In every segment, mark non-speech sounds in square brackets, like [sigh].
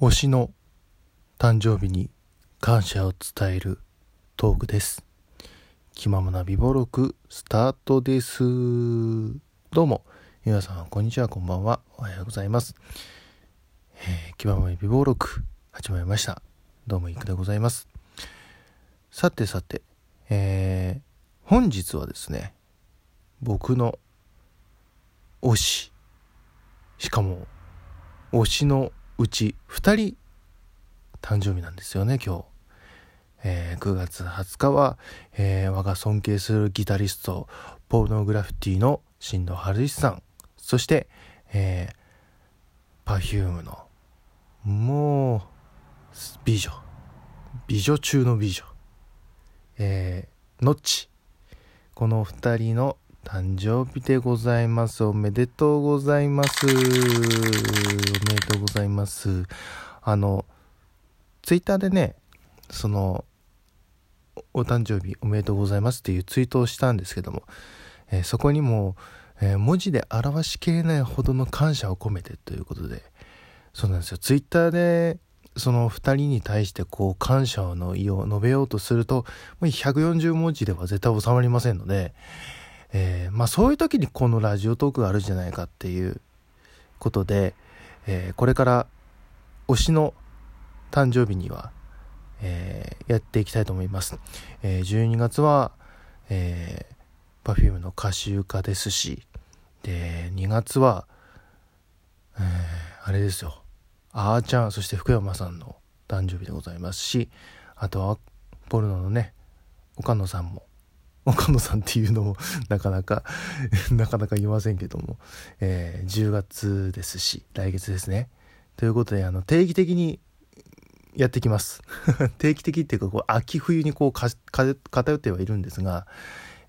推しの誕生日に感謝を伝えるトークです。気ままな美貌録スタートです。どうも、皆さん、こんにちは、こんばんは、おはようございます。えー、気ままな美貌録始まりました。どうも、いくでございます。さてさて、えー、本日はですね、僕の推し、しかも、推しのうち2人誕生日なんですよね今日、えー、9月20日は、えー、我が尊敬するギタリストポーノグラフィティの新藤春一さん。そして、えー、Perfume のもう美女。美女中の美女。えー、ノッチ。この2人の誕生日でございます。おめでとうございます。おめでとうございます。あの、ツイッターでね、その、お誕生日おめでとうございますっていうツイートをしたんですけども、えー、そこにも、えー、文字で表しきれないほどの感謝を込めてということで、そうなんですよ。ツイッターで、その2人に対してこう感謝の意を述べようとすると、もう140文字では絶対収まりませんので、えー、まあそういう時にこのラジオトークがあるんじゃないかっていうことで、えー、これから推しの誕生日には、えー、やっていきたいと思います。えー、12月は、えー、Perfume の歌集家ですし、で、2月は、え、あれですよ、あーちゃん、そして福山さんの誕生日でございますし、あとは、ポルノのね、岡野さんも岡野さんっていうのも [laughs] なかなか [laughs] なかなか言いませんけども、えー、10月ですし来月ですね。ということであの定期的にやってきます。[laughs] 定期的っていうかこう秋冬にこうか偏ってはいるんですが、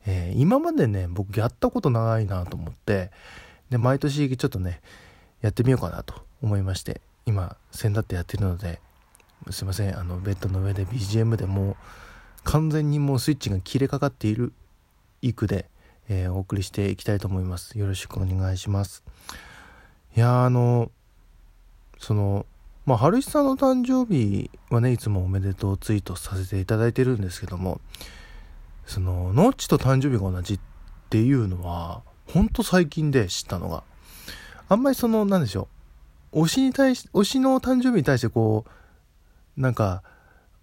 えー、今までね僕やったことないなと思ってで毎年ちょっとねやってみようかなと思いまして今先だってやってるのですいませんあのベッドの上で BGM でもう完全にもうスイッチが切れかかっているイクで、えー、お送りしていきたいと思います。よろしくお願いします。いやあのそのまあ春石さんの誕生日はねいつもおめでとうツイートさせていただいてるんですけどもそのノッチと誕生日が同じっていうのはほんと最近で知ったのがあんまりその何でしょう推しに対し推しの誕生日に対してこうなんか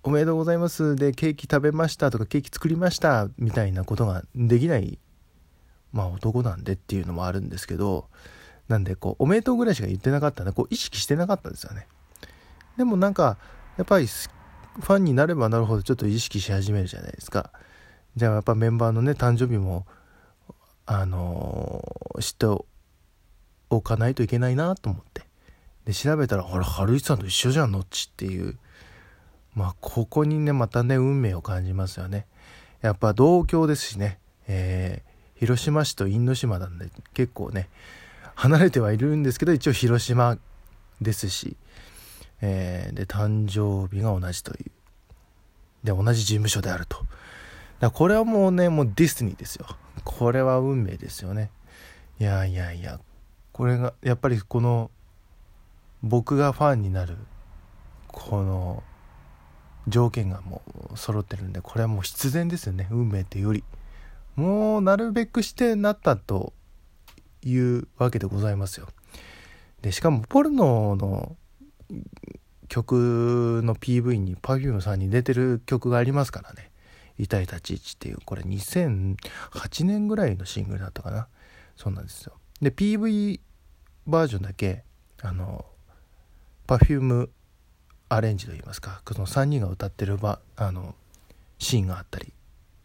おめでとうございます。でケーキ食べましたとかケーキ作りましたみたいなことができないまあ男なんでっていうのもあるんですけどなんでこうおめでとうぐらいしか言ってなかったんでこう意識してなかったんですよね。でもなんかやっぱりファンになればなるほどちょっと意識し始めるじゃないですか。じゃあやっぱメンバーのね誕生日もあのー、知っておかないといけないなと思って。で調べたらほら春一さんと一緒じゃんのっちっていうまあここにねまたね運命を感じますよね。やっぱ同郷ですしね、えー、広島市と因島なんで結構ね離れてはいるんですけど一応広島ですし、えー、で誕生日が同じという。で同じ事務所であると。だこれはもうねもうディスニーですよ。これは運命ですよね。いやいやいやこれがやっぱりこの僕がファンになるこの条件がもう揃ってるんでこれはもう必然ですよね。運命ってより。もうなるべくしてなったというわけでございますよ。でしかもポルノの曲の PV に Perfume さんに出てる曲がありますからね「痛い立ち位置」っていうこれ2008年ぐらいのシングルだったかな。そうなんですよ。で PV バージョンだけあの Perfume アレンジといいますかその3人が歌ってるあのシーンがあったり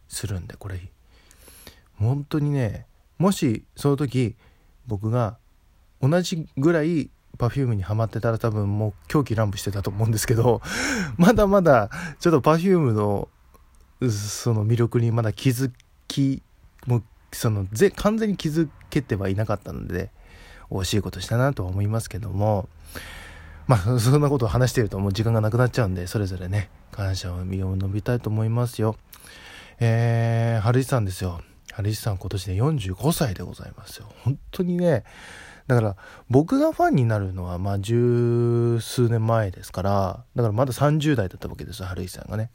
するんでこれ。本当にねもしその時僕が同じぐらい Perfume にハマってたら多分もう狂気乱舞してたと思うんですけど [laughs] まだまだちょっと Perfume のその魅力にまだ気づきもうそのぜ完全に気づけてはいなかったので惜しいことしたなとは思いますけどもまあ、[laughs] そんなことを話しているともう時間がなくなっちゃうんで、それぞれね、感謝を身を伸びたいと思いますよ。えー、春石さんですよ。春石さん今年で45歳でございますよ。本当にね、だから僕がファンになるのはまあ十数年前ですからだからまだ30代だったわけですよ春石さんがね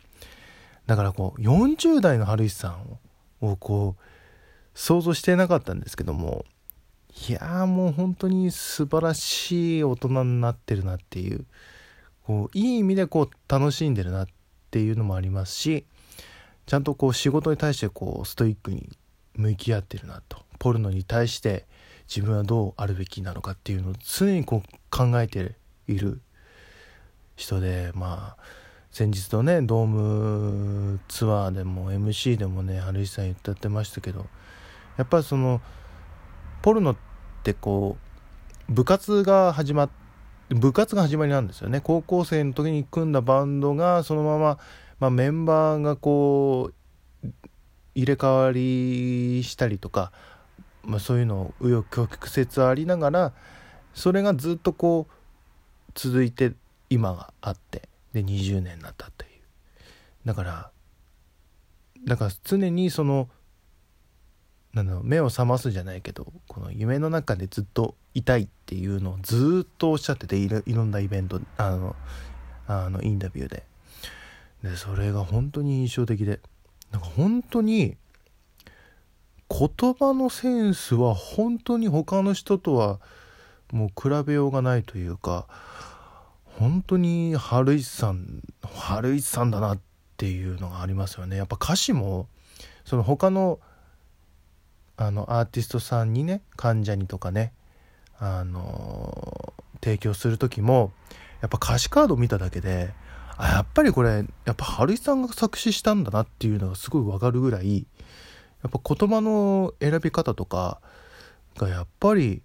だからこう40代の春石さんをこう想像してなかったんですけどもいやーもう本当に素晴らしい大人になってるなっていうこういい意味でこう楽しんでるなっていうのもありますしちゃんとこう仕事に対してこうストイックに向き合ってるなと。ポルノに対して自分はどうあるべきなのかっていうのを常にこう考えている人でまあ先日のねドームツアーでも MC でもね春石さん言ってましたけどやっぱりそのポルノってこう部活が始まっ部活が始まりなんですよね。高校生の時に組んだバンドがそのまま、まあ、メンバーがこう入れ替わりしたりとかまあ、そういうのを紆余曲折ありながらそれがずっとこう続いて今があってで20年になったという。だからだから常にそのなんだろう目を覚ますじゃないけどこの夢の中でずっといたいっていうのをずっとおっしゃってていろんなイベントあのあのインタビューで。でそれが本当に印象的で。なんか本当に言葉のセンスは本当に他の人とはもう比べようがないというか本当に春石さん春石さんだなっていうのがありますよね。やっぱ歌詞もその他のあのアーティストさんにね関ジャニとかねあの提供する時もやっぱ歌詞カード見ただけであやっぱりこれやっぱ春井さんが作詞したんだなっていうのがすごいわかるぐらいやっぱ言葉の選び方とかがやっぱり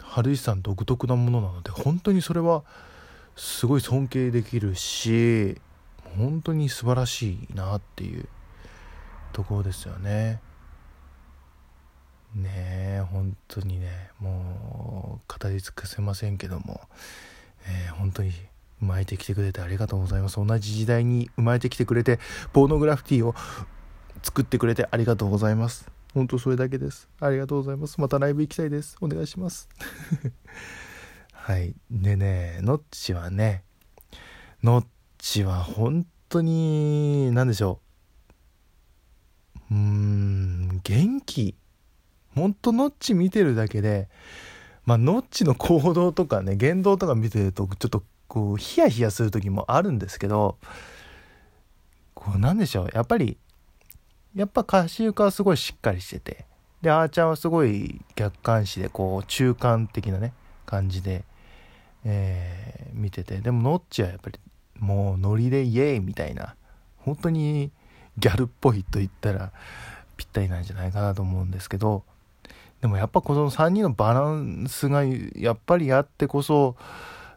春石さん独特なものなので本当にそれはすごい尊敬できるし本当に素晴らしいなっていうところですよね。ねえ本当にねもう語り尽くせませんけども、えー、本当に生まれてきてくれてありがとうございます同じ時代に生まれてきてくれてポーノグラフィティを作ってくれてありがとうございます。本当それだけです。ありがとうございます。またライブ行きたいです。お願いします。[laughs] はい。でね、ノッチはね、ノッチは本当に、何でしょう。うーん、元気。ほんとノッチ見てるだけで、まあ、ノッチの行動とかね、言動とか見てると、ちょっとこう、ヒヤヒヤする時もあるんですけど、こう、なんでしょう。やっぱり、やっぱ歌詞床はすごいしっかりしてて、で、あーちゃんはすごい客観視で、こう、中間的なね、感じで、えー、見てて、でも、ノッチはやっぱり、もう、ノリでイエーイみたいな、本当にギャルっぽいと言ったら、ぴったりなんじゃないかなと思うんですけど、でもやっぱこの3人のバランスがやっぱりあってこそ、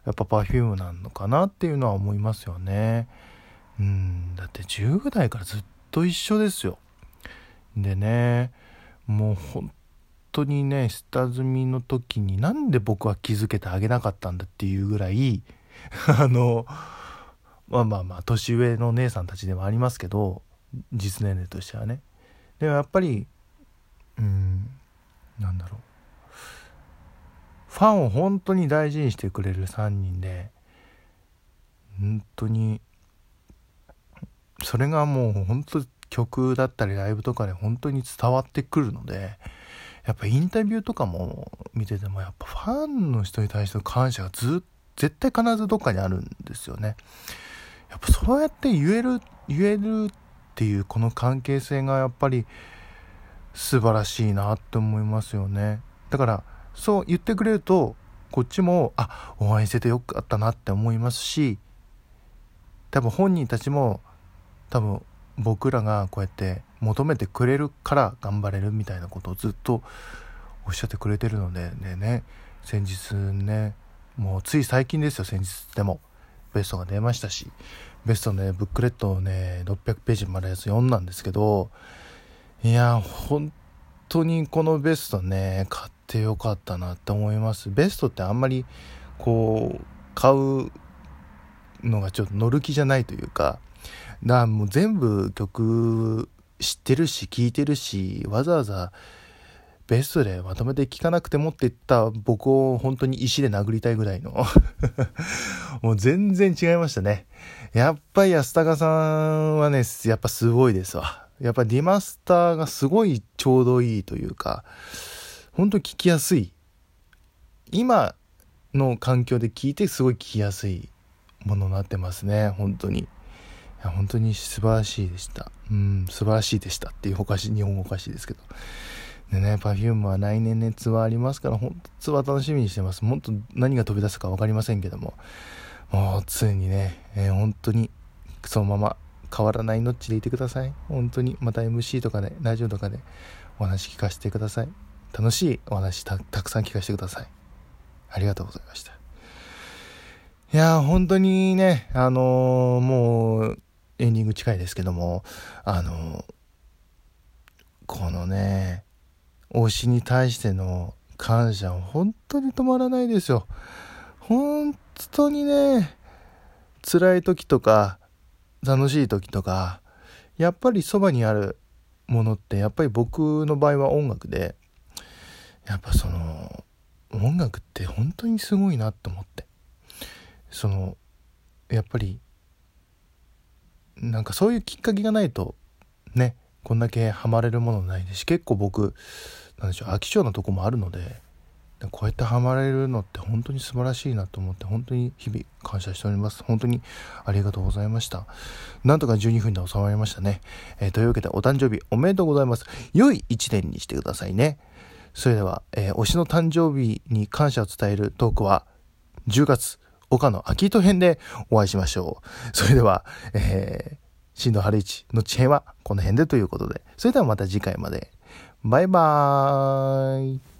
やっぱ Perfume なのかなっていうのは思いますよね。うん、だって10代からずっと一緒ですよ。でねもう本当にね下積みの時になんで僕は気づけてあげなかったんだっていうぐらい [laughs] あのまあまあまあ年上の姉さんたちではありますけど実年齢としてはねでもやっぱりうんなんだろうファンを本当に大事にしてくれる3人で本当にそれがもう本当曲だったりライブとかで本当に伝わってくるのでやっぱインタビューとかも見ててもやっぱファンの人に対しての感謝がずっと絶対必ずどっかにあるんですよね。やっぱそうやって言える言えるっていうこの関係性がやっぱり素晴らしいなって思いますよね。だからそう言ってくれるとこっちもあお会いしててよかったなって思いますし多分本人たちも多分僕らがこうやって求めてくれるから頑張れるみたいなことをずっとおっしゃってくれてるのででね先日ねもうつい最近ですよ先日でもベストが出ましたしベストねブックレットをね600ページまでやつ読んだんですけどいや本当にこのベストね買ってよかったなって思いますベストってあんまりこう買うのがちょっと乗る気じゃないというかだもう全部曲知ってるし聴いてるしわざわざベストでまとめて聞かなくてもって言った僕を本当に石で殴りたいぐらいの [laughs] もう全然違いましたね。やっぱり安高さんはね、やっぱすごいですわ。やっぱリマスターがすごいちょうどいいというか、本当聞きやすい。今の環境で聞いてすごい聞きやすいものになってますね、本当に。本当に素晴らしいでした。うん、素晴らしいでしたっていうおかしい、日本語おかしいですけど。でね、Perfume は来年ね、ツアーありますから、本当ツアー楽しみにしてます。本当何が飛び出すか分かりませんけども、もうついにね、えー、本当にそのまま変わらないノッチでいてください。本当に、また MC とかで、ラジオとかでお話聞かせてください。楽しいお話たくさん聞かせてください。ありがとうございました。いや本当にね、あのー、もう、エンディング近いですけども、あのー、このね、推しに対しての感謝本当に止まらないですよ。本当にね、辛い時とか、楽しい時とか、やっぱりそばにあるものってやっぱり僕の場合は音楽でやっぱその音楽って本当にすごいなと思って。そのやっぱりなんかそういうきっかけがないとねこんだけハマれるものないですし結構僕なんでしょう飽き性なとこもあるのでこうやってハマれるのって本当に素晴らしいなと思って本当に日々感謝しております。本当にありがとうございました。なんとか12分で収まりましたね、えー、というわけでお誕生日おめでとうございます。良い一年にしてくださいね。それでは、えー、推しの誕生日に感謝を伝えるトークは10月岡野秋人編でお会いしましょう。それでは、えー、新藤春一の地編はこの辺でということで。それではまた次回まで。バイバーイ。